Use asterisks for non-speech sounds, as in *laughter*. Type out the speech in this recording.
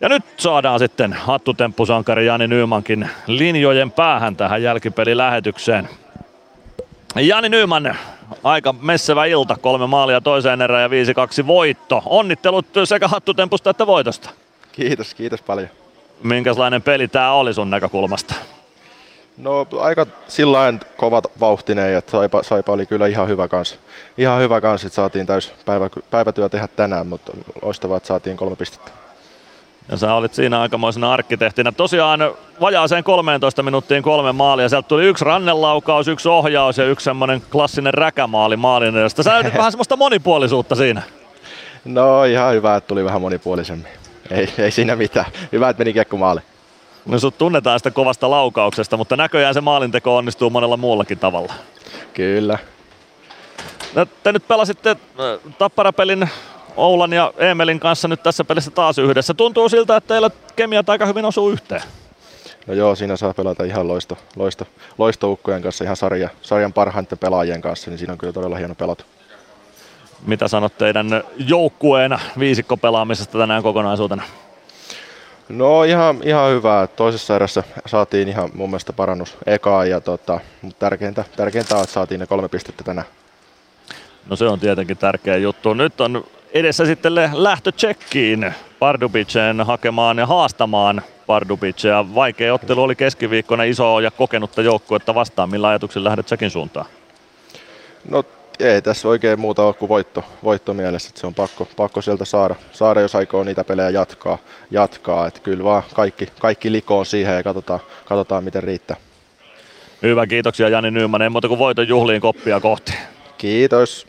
Ja nyt saadaan sitten hattutemppusankari Jani Nymankin linjojen päähän tähän jälkipelilähetykseen. Jani Nyman, aika messevä ilta, kolme maalia toiseen erään ja 5-2 voitto. Onnittelut sekä hattutempusta että voitosta. Kiitos, kiitos paljon. Minkälainen peli tämä oli sun näkökulmasta? No aika sillä kovat vauhtineen, että saipa, saipa, oli kyllä ihan hyvä kanssa. Ihan hyvä kanssa, että saatiin täys päivä, päivätyö tehdä tänään, mutta loistavaa, että saatiin kolme pistettä. Ja sä olit siinä aikamoisena arkkitehtinä. Tosiaan vajaaseen 13 minuuttiin kolme maalia. Sieltä tuli yksi rannelaukaus, yksi ohjaus ja yksi semmoinen klassinen räkämaali maalin edestä. Sä *laughs* vähän semmoista monipuolisuutta siinä. No ihan hyvä, että tuli vähän monipuolisemmin. Ei, ei siinä mitään. Hyvä, että meni kiekko maali. No sut tunnetaan sitä kovasta laukauksesta, mutta näköjään se maalinteko onnistuu monella muullakin tavalla. Kyllä. No, te nyt pelasitte äh, tapparapelin Oulan ja Emelin kanssa nyt tässä pelissä taas yhdessä. Tuntuu siltä, että teillä kemiat aika hyvin osuu yhteen. No joo, siinä saa pelata ihan loisto, loisto, loistoukkojen kanssa, ihan sarja, sarjan parhaiten pelaajien kanssa, niin siinä on kyllä todella hieno pelata. Mitä sanot teidän joukkueena viisikko pelaamisesta tänään kokonaisuutena? No ihan, ihan hyvä. Toisessa erässä saatiin ihan mun mielestä parannus ekaan, ja tota, mutta tärkeintä, tärkeintä on, että saatiin ne kolme pistettä tänään. No se on tietenkin tärkeä juttu. Nyt on edessä sitten lähtö Tsekkiin Pardubiceen hakemaan ja haastamaan Pardubicea. Vaikea ottelu oli keskiviikkona iso ja kokenutta joukkuetta vastaan. Millä ajatuksen lähdet Tsekin suuntaan? No ei tässä oikein muuta ole kuin voitto, voitto mielessä, että se on pakko, pakko sieltä saada, saada, jos aikoo niitä pelejä jatkaa. jatkaa. Että kyllä vaan kaikki, kaikki likoon siihen ja katsotaan, katsotaan miten riittää. Hyvä, kiitoksia Jani Nyman. En muuta kuin voiton juhliin koppia kohti. Kiitos.